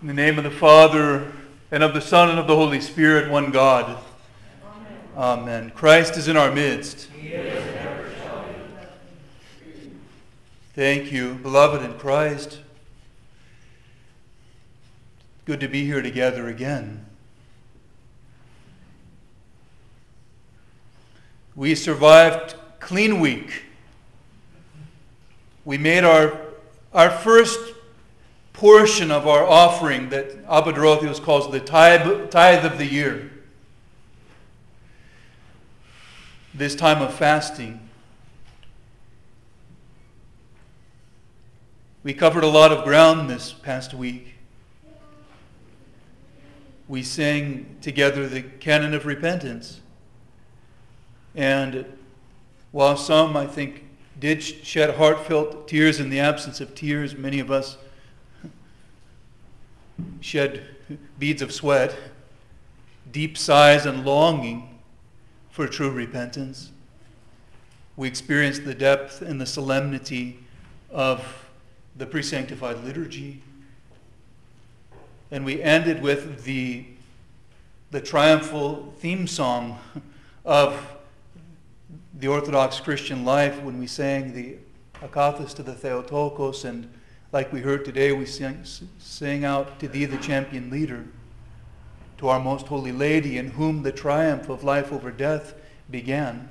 In the name of the Father, and of the Son, and of the Holy Spirit, one God. Amen. Amen. Christ is in our midst. He is there. Thank you, beloved in Christ. Good to be here together again. We survived Clean Week. We made our, our first portion of our offering that Abba calls the tithe, tithe of the year. This time of fasting. We covered a lot of ground this past week. We sang together the canon of repentance. And while some, I think, did shed heartfelt tears in the absence of tears, many of us shed beads of sweat, deep sighs and longing for true repentance. We experienced the depth and the solemnity of the pre-sanctified liturgy. And we ended with the, the triumphal theme song of the Orthodox Christian life when we sang the Akathist to the Theotokos and like we heard today, we sing, sing out to thee, the champion leader, to our most holy lady, in whom the triumph of life over death began.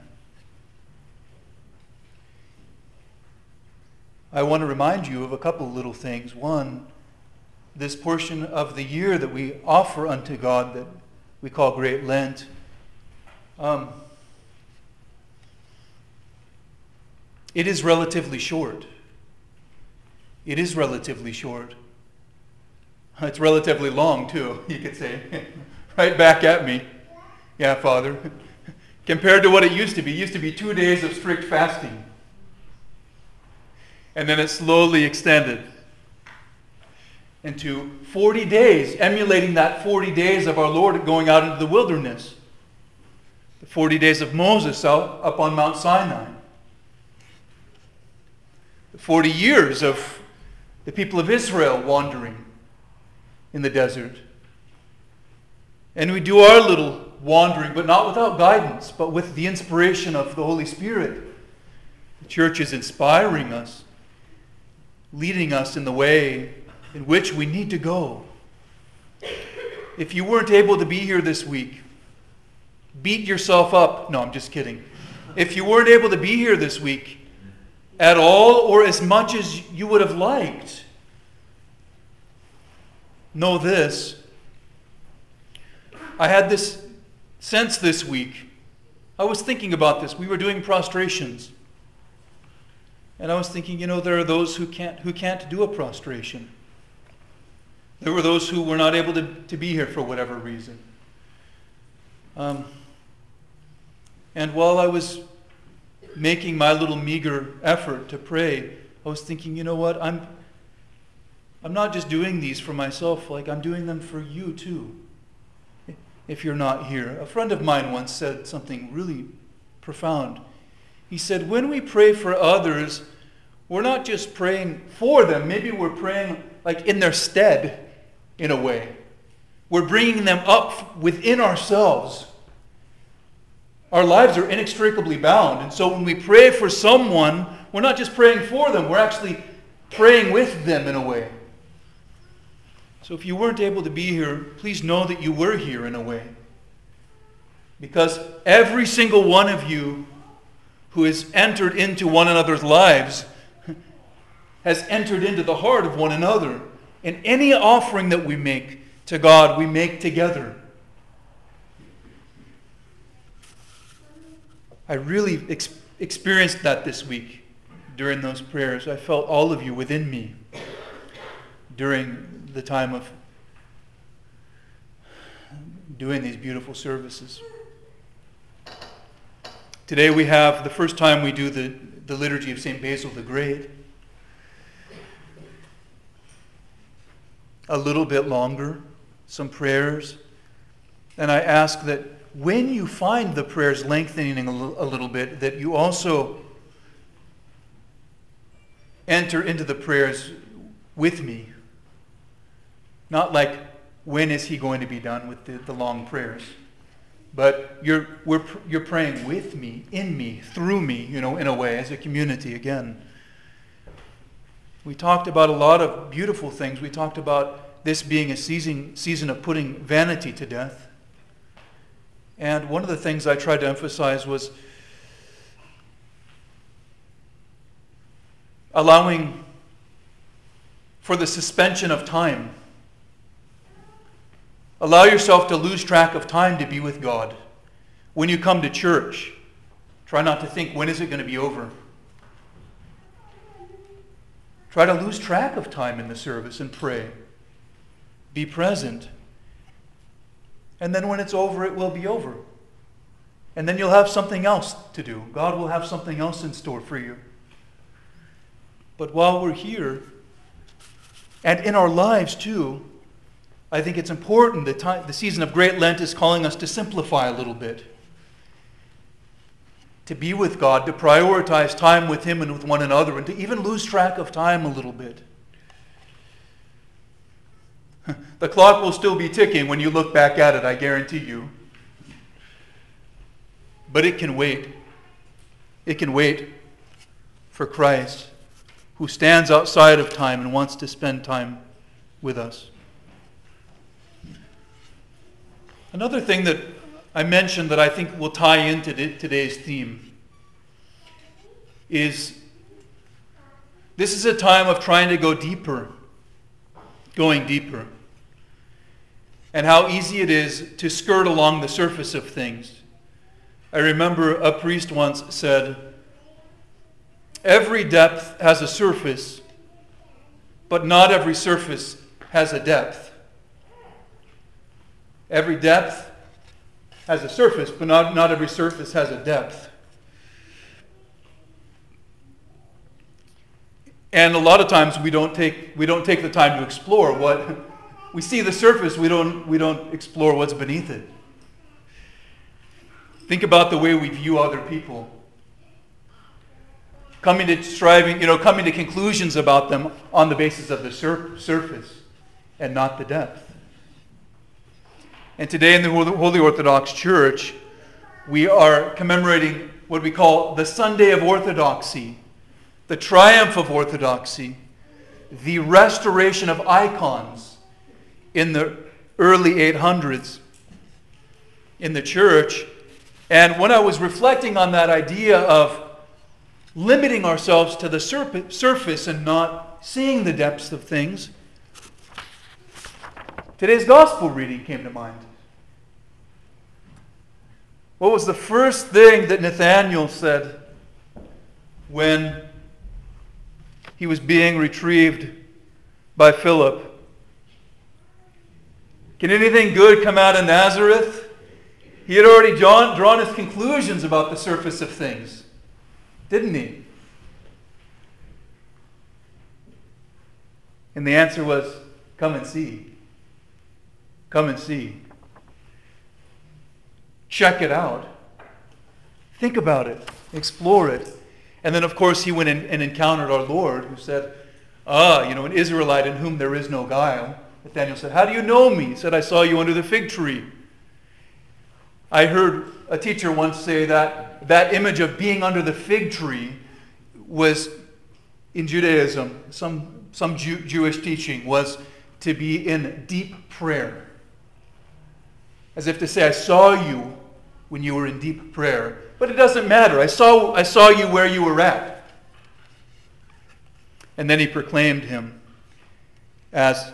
I want to remind you of a couple little things. One, this portion of the year that we offer unto God that we call Great Lent. Um, it is relatively short. It is relatively short. It's relatively long, too, you could say. right back at me. Yeah, Father. Compared to what it used to be, it used to be two days of strict fasting. And then it slowly extended into 40 days, emulating that 40 days of our Lord going out into the wilderness. The 40 days of Moses out up on Mount Sinai. The 40 years of the people of Israel wandering in the desert. And we do our little wandering, but not without guidance, but with the inspiration of the Holy Spirit. The church is inspiring us, leading us in the way in which we need to go. If you weren't able to be here this week, beat yourself up. No, I'm just kidding. If you weren't able to be here this week, at all or as much as you would have liked. Know this. I had this sense this week. I was thinking about this. We were doing prostrations. And I was thinking, you know, there are those who can't, who can't do a prostration. There were those who were not able to, to be here for whatever reason. Um, and while I was making my little meager effort to pray, I was thinking, you know what? I'm, I'm not just doing these for myself, like I'm doing them for you too. If you're not here. A friend of mine once said something really profound. He said, when we pray for others, we're not just praying for them, maybe we're praying like in their stead, in a way. We're bringing them up within ourselves our lives are inextricably bound. And so when we pray for someone, we're not just praying for them, we're actually praying with them in a way. So if you weren't able to be here, please know that you were here in a way. Because every single one of you who has entered into one another's lives has entered into the heart of one another. And any offering that we make to God, we make together. I really ex- experienced that this week during those prayers. I felt all of you within me during the time of doing these beautiful services. Today we have the first time we do the, the liturgy of St. Basil the Great. A little bit longer, some prayers. And I ask that when you find the prayers lengthening a little bit, that you also enter into the prayers with me. Not like, when is he going to be done with the, the long prayers? But you're, we're, you're praying with me, in me, through me, you know, in a way, as a community again. We talked about a lot of beautiful things. We talked about this being a season, season of putting vanity to death. And one of the things I tried to emphasize was allowing for the suspension of time. Allow yourself to lose track of time to be with God. When you come to church, try not to think, when is it going to be over? Try to lose track of time in the service and pray. Be present. And then when it's over, it will be over. And then you'll have something else to do. God will have something else in store for you. But while we're here, and in our lives too, I think it's important. The, time, the season of Great Lent is calling us to simplify a little bit. To be with God, to prioritize time with Him and with one another, and to even lose track of time a little bit. The clock will still be ticking when you look back at it, I guarantee you. But it can wait. It can wait for Christ, who stands outside of time and wants to spend time with us. Another thing that I mentioned that I think will tie into today's theme is this is a time of trying to go deeper, going deeper, and how easy it is to skirt along the surface of things. I remember a priest once said, Every depth has a surface, but not every surface has a depth. Every depth has a surface, but not, not every surface has a depth. And a lot of times we don't take, we don't take the time to explore what we see the surface, we don't, we don't explore what's beneath it. Think about the way we view other people. Coming to striving, you know, coming to conclusions about them on the basis of the sur- surface and not the depth. And today in the Holy Orthodox Church, we are commemorating what we call the Sunday of Orthodoxy, the triumph of Orthodoxy, the restoration of icons in the early 800s in the church. And when I was reflecting on that idea of limiting ourselves to the surface and not seeing the depths of things, today's gospel reading came to mind. What was the first thing that Nathanael said when he was being retrieved by Philip? Can anything good come out of Nazareth? He had already drawn, his conclusions about the surface of things, didn't he? And the answer was come and see. Come and see. Check it out. Think about it. Explore it. And then, of course, he went and encountered our Lord, who said, Ah, you know, an Israelite in whom there is no guile. Nathanael said, How do you know me? He said, I saw you under the fig tree. I heard a teacher once say that that image of being under the fig tree was, in Judaism, some, some Jew, Jewish teaching, was to be in deep prayer. As if to say, I saw you when you were in deep prayer. But it doesn't matter. I saw, I saw you where you were at. And then he proclaimed him as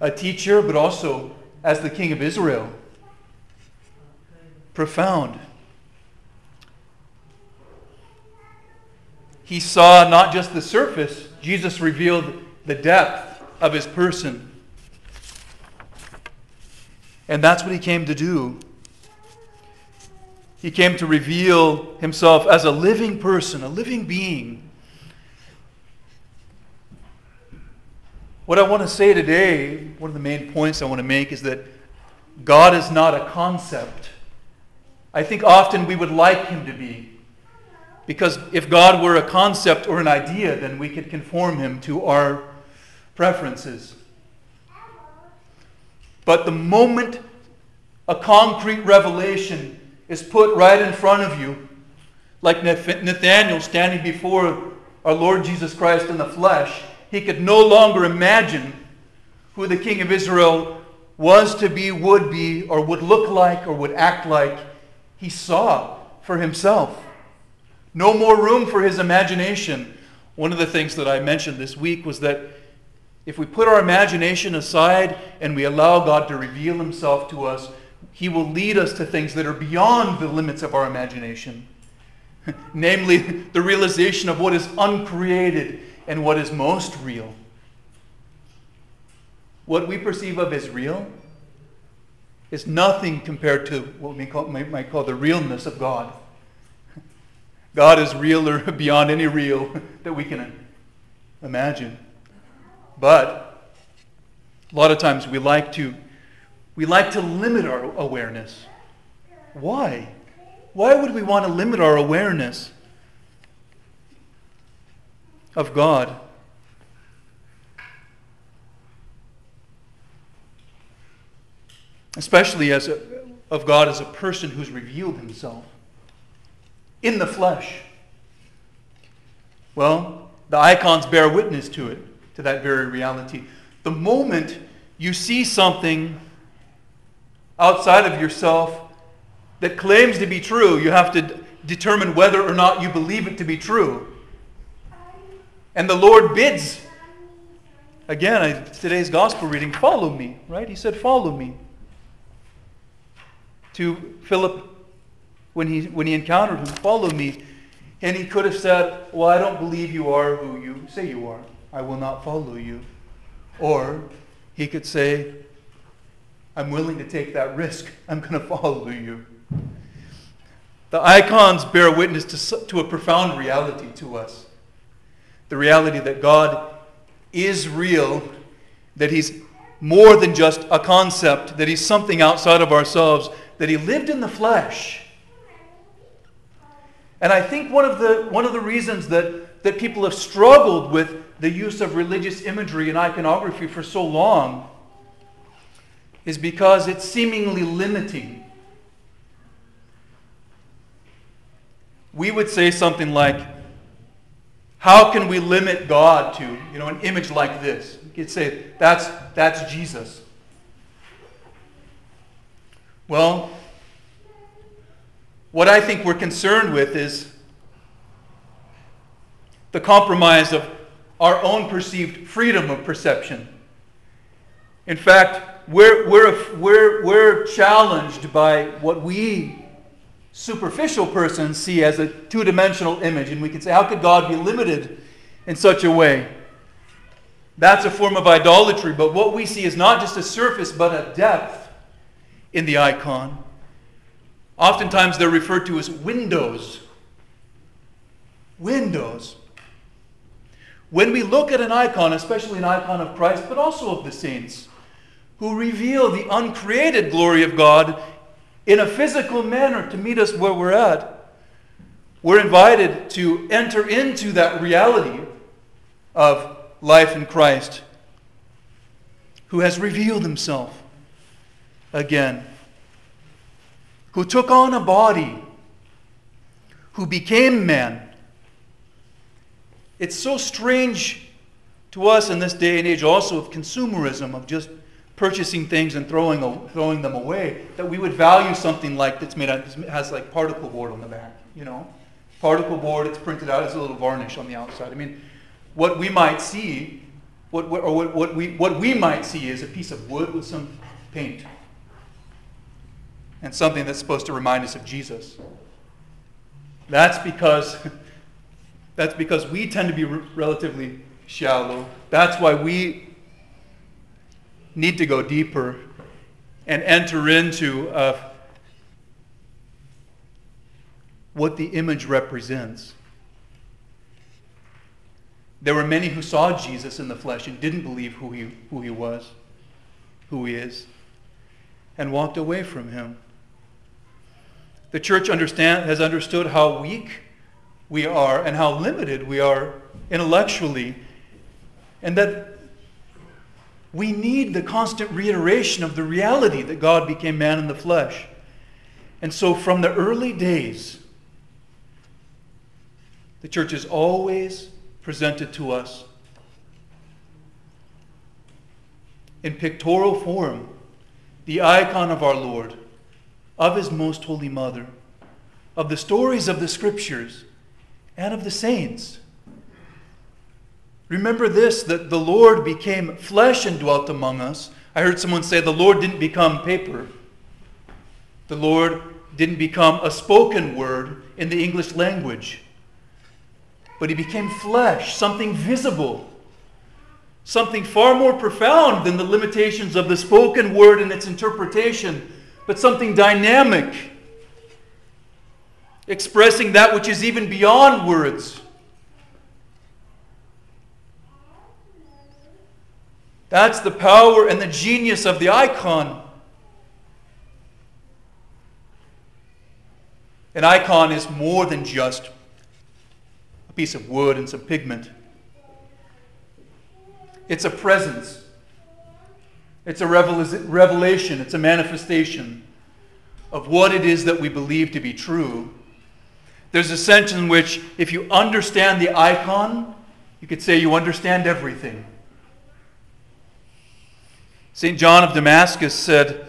a teacher, but also as the king of Israel. Profound. He saw not just the surface, Jesus revealed the depth of his person. And that's what he came to do. He came to reveal himself as a living person, a living being. What I want to say today, one of the main points I want to make is that God is not a concept. I think often we would like him to be. Because if God were a concept or an idea, then we could conform him to our preferences. But the moment a concrete revelation is put right in front of you, like Nathanael standing before our Lord Jesus Christ in the flesh, he could no longer imagine who the king of Israel was to be, would be, or would look like, or would act like. He saw for himself. No more room for his imagination. One of the things that I mentioned this week was that if we put our imagination aside and we allow God to reveal himself to us, he will lead us to things that are beyond the limits of our imagination. Namely, the realization of what is uncreated and what is most real. What we perceive of as real is nothing compared to what we call, might call the realness of God. God is realer beyond any real that we can imagine. But a lot of times we like to we like to limit our awareness. Why? Why would we want to limit our awareness of God? Especially as a, of God as a person who's revealed himself in the flesh. Well, the icons bear witness to it, to that very reality. The moment you see something outside of yourself that claims to be true, you have to determine whether or not you believe it to be true. And the Lord bids, again, I, today's gospel reading, follow me, right? He said, follow me. To Philip when he, when he encountered him, Follow me. And he could have said, Well, I don't believe you are who you say you are. I will not follow you. Or he could say, I'm willing to take that risk. I'm going to follow you. The icons bear witness to, to a profound reality to us the reality that God is real, that He's more than just a concept, that He's something outside of ourselves, that He lived in the flesh and I think one of the, one of the reasons that, that people have struggled with the use of religious imagery and iconography for so long is because it's seemingly limiting. We would say something like, how can we limit God to, you know, an image like this? You could say, that's, that's Jesus. Well, what I think we're concerned with is the compromise of our own perceived freedom of perception. In fact, we're, we're, we're, we're challenged by what we superficial persons see as a two dimensional image. And we can say, how could God be limited in such a way? That's a form of idolatry, but what we see is not just a surface, but a depth in the icon. Oftentimes they're referred to as windows. Windows. When we look at an icon, especially an icon of Christ, but also of the saints, who reveal the uncreated glory of God in a physical manner to meet us where we're at, we're invited to enter into that reality of life in Christ, who has revealed himself again who took on a body, who became man. It's so strange to us in this day and age also of consumerism, of just purchasing things and throwing, throwing them away, that we would value something like that's made out, has like particle board on the back, you know? Particle board, it's printed out as a little varnish on the outside. I mean, what we might see, what, or what, what, we, what we might see is a piece of wood with some paint and something that's supposed to remind us of Jesus. That's because, that's because we tend to be relatively shallow. That's why we need to go deeper and enter into uh, what the image represents. There were many who saw Jesus in the flesh and didn't believe who he, who he was, who he is, and walked away from him. The church understand, has understood how weak we are and how limited we are intellectually, and that We need the constant reiteration of the reality that God became man in the flesh. And so, from the early days, the church has always presented to us in pictorial form the icon of our Lord, of His most holy mother, of the stories of the scriptures, and of the saints. Remember this that the Lord became flesh and dwelt among us. I heard someone say the Lord didn't become paper. The Lord didn't become a spoken word in the English language. But he became flesh, something visible, something far more profound than the limitations of the spoken word and its interpretation, but something dynamic, expressing that which is even beyond words. That's the power and the genius of the icon. An icon is more than just a piece of wood and some pigment. It's a presence. It's a revelation. It's a manifestation of what it is that we believe to be true. There's a sense in which, if you understand the icon, you could say you understand everything. St. John of Damascus said,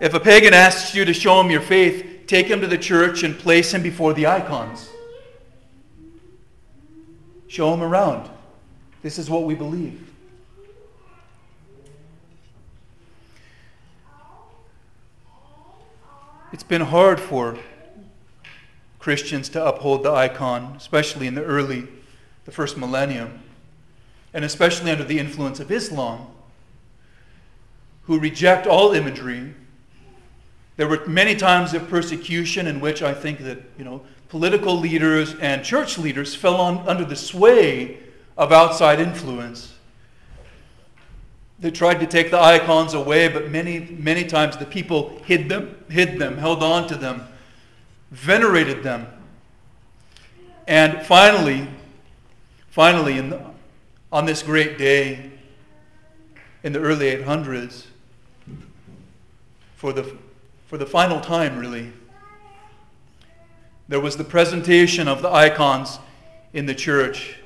If a pagan asks you to show him your faith, take him to the church and place him before the icons. Show him around. This is what we believe. It's been hard for Christians to uphold the icon, especially in the early, the first millennium, and especially under the influence of Islam, who reject all imagery. There were many times of persecution in which I think that, you know, political leaders and church leaders fell on, under the sway of outside influence. They tried to take the icons away, but many, many times the people hid them, hid them, held on to them, venerated them. And finally, finally, the, on this great day in the early 800s, for the, for the final time, really, there was the presentation of the icons in the church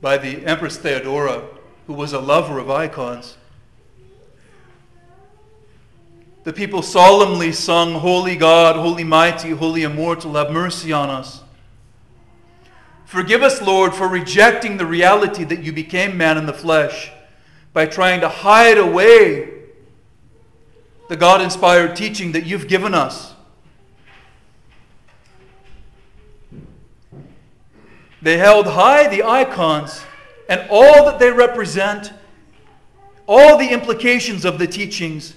by the Empress Theodora, who was a lover of icons. The people solemnly sung, Holy God, Holy Mighty, Holy Immortal, have mercy on us. Forgive us, Lord, for rejecting the reality that you became man in the flesh by trying to hide away the God inspired teaching that you've given us. They held high the icons and all that they represent, all the implications of the teachings,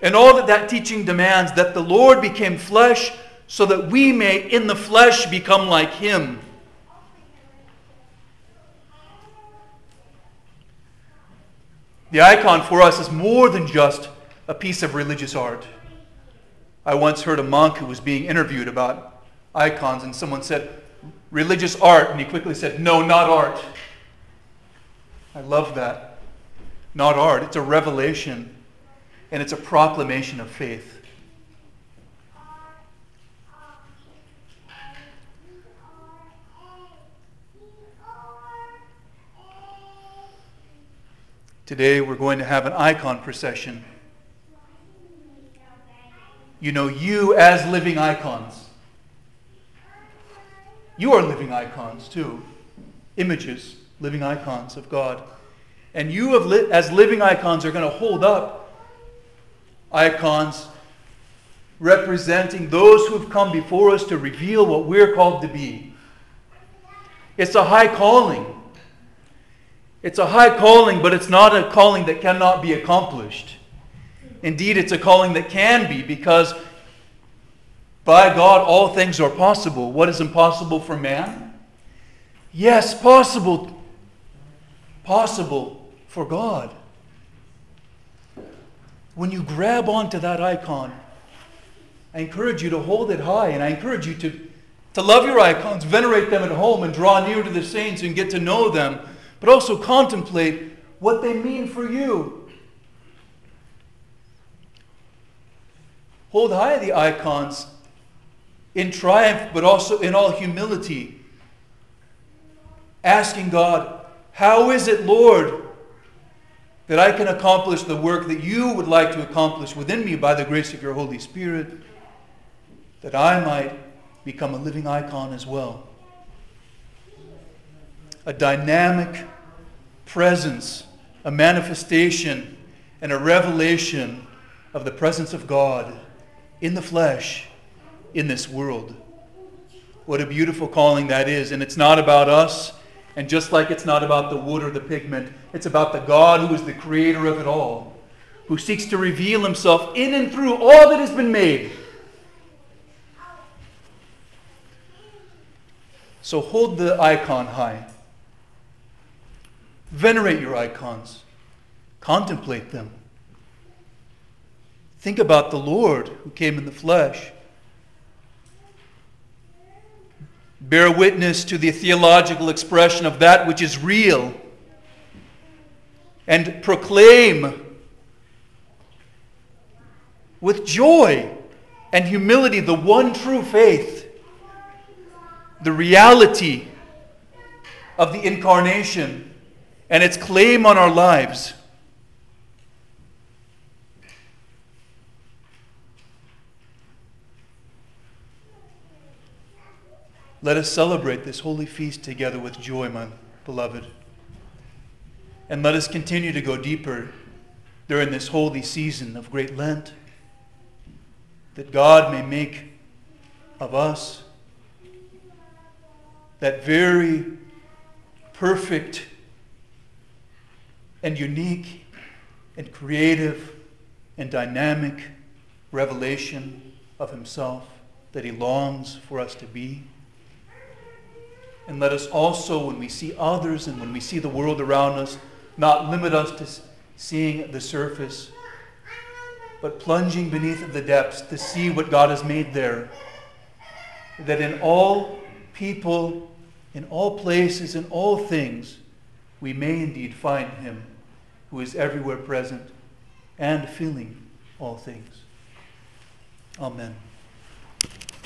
and all that that teaching demands that the Lord became flesh so that we may, in the flesh, become like Him. The icon for us is more than just a piece of religious art. I once heard a monk who was being interviewed about icons, and someone said, religious art. And he quickly said, No, not art. I love that. Not art, it's a revelation and it's a proclamation of faith. Today we're going to have an icon procession. You know, you as living icons you are living icons too, images, living icons of God. And you, li- as living icons, are going to hold up icons representing those who have come before us to reveal what we're called to be. It's a high calling. It's a high calling, but it's not a calling that cannot be accomplished. Indeed, it's a calling that can be because by God, all things are possible. What is impossible for man? Yes, possible. Possible for God. When you grab onto that icon, I encourage you to hold it high, and I encourage you to, to love your icons, venerate them at home, and draw near to the saints and get to know them, but also contemplate what they mean for you. Hold high the icons in triumph, but also in all humility. Asking God, How is it, Lord, that I can accomplish the work that you would like to accomplish within me by the grace of your Holy Spirit, that I might become a living icon as well? A dynamic presence, a manifestation, and a revelation of the presence of God in the flesh in this world. What a beautiful calling that is. And it's not about us. And just like it's not about the wood or the pigment, it's about the God who is the creator of it all, who seeks to reveal himself in and through all that has been made. So hold the icon high. Venerate your icons. Contemplate them. Think about the Lord who came in the flesh. Bear witness to the theological expression of that which is real. And proclaim with joy and humility the one true faith, the reality of the incarnation and its claim on our lives. Let us celebrate this holy feast together with joy, my beloved. And let us continue to go deeper during this holy season of great Lent, that God may make of us that very perfect and unique and creative and dynamic revelation of Himself that He longs for us to be. And let us also, when we see others and when we see the world around us, not limit us to seeing the surface, but plunging beneath the depths to see what God has made there. That in all people, in all places, in all things, we may indeed find Him who is everywhere present and filling all things. Amen.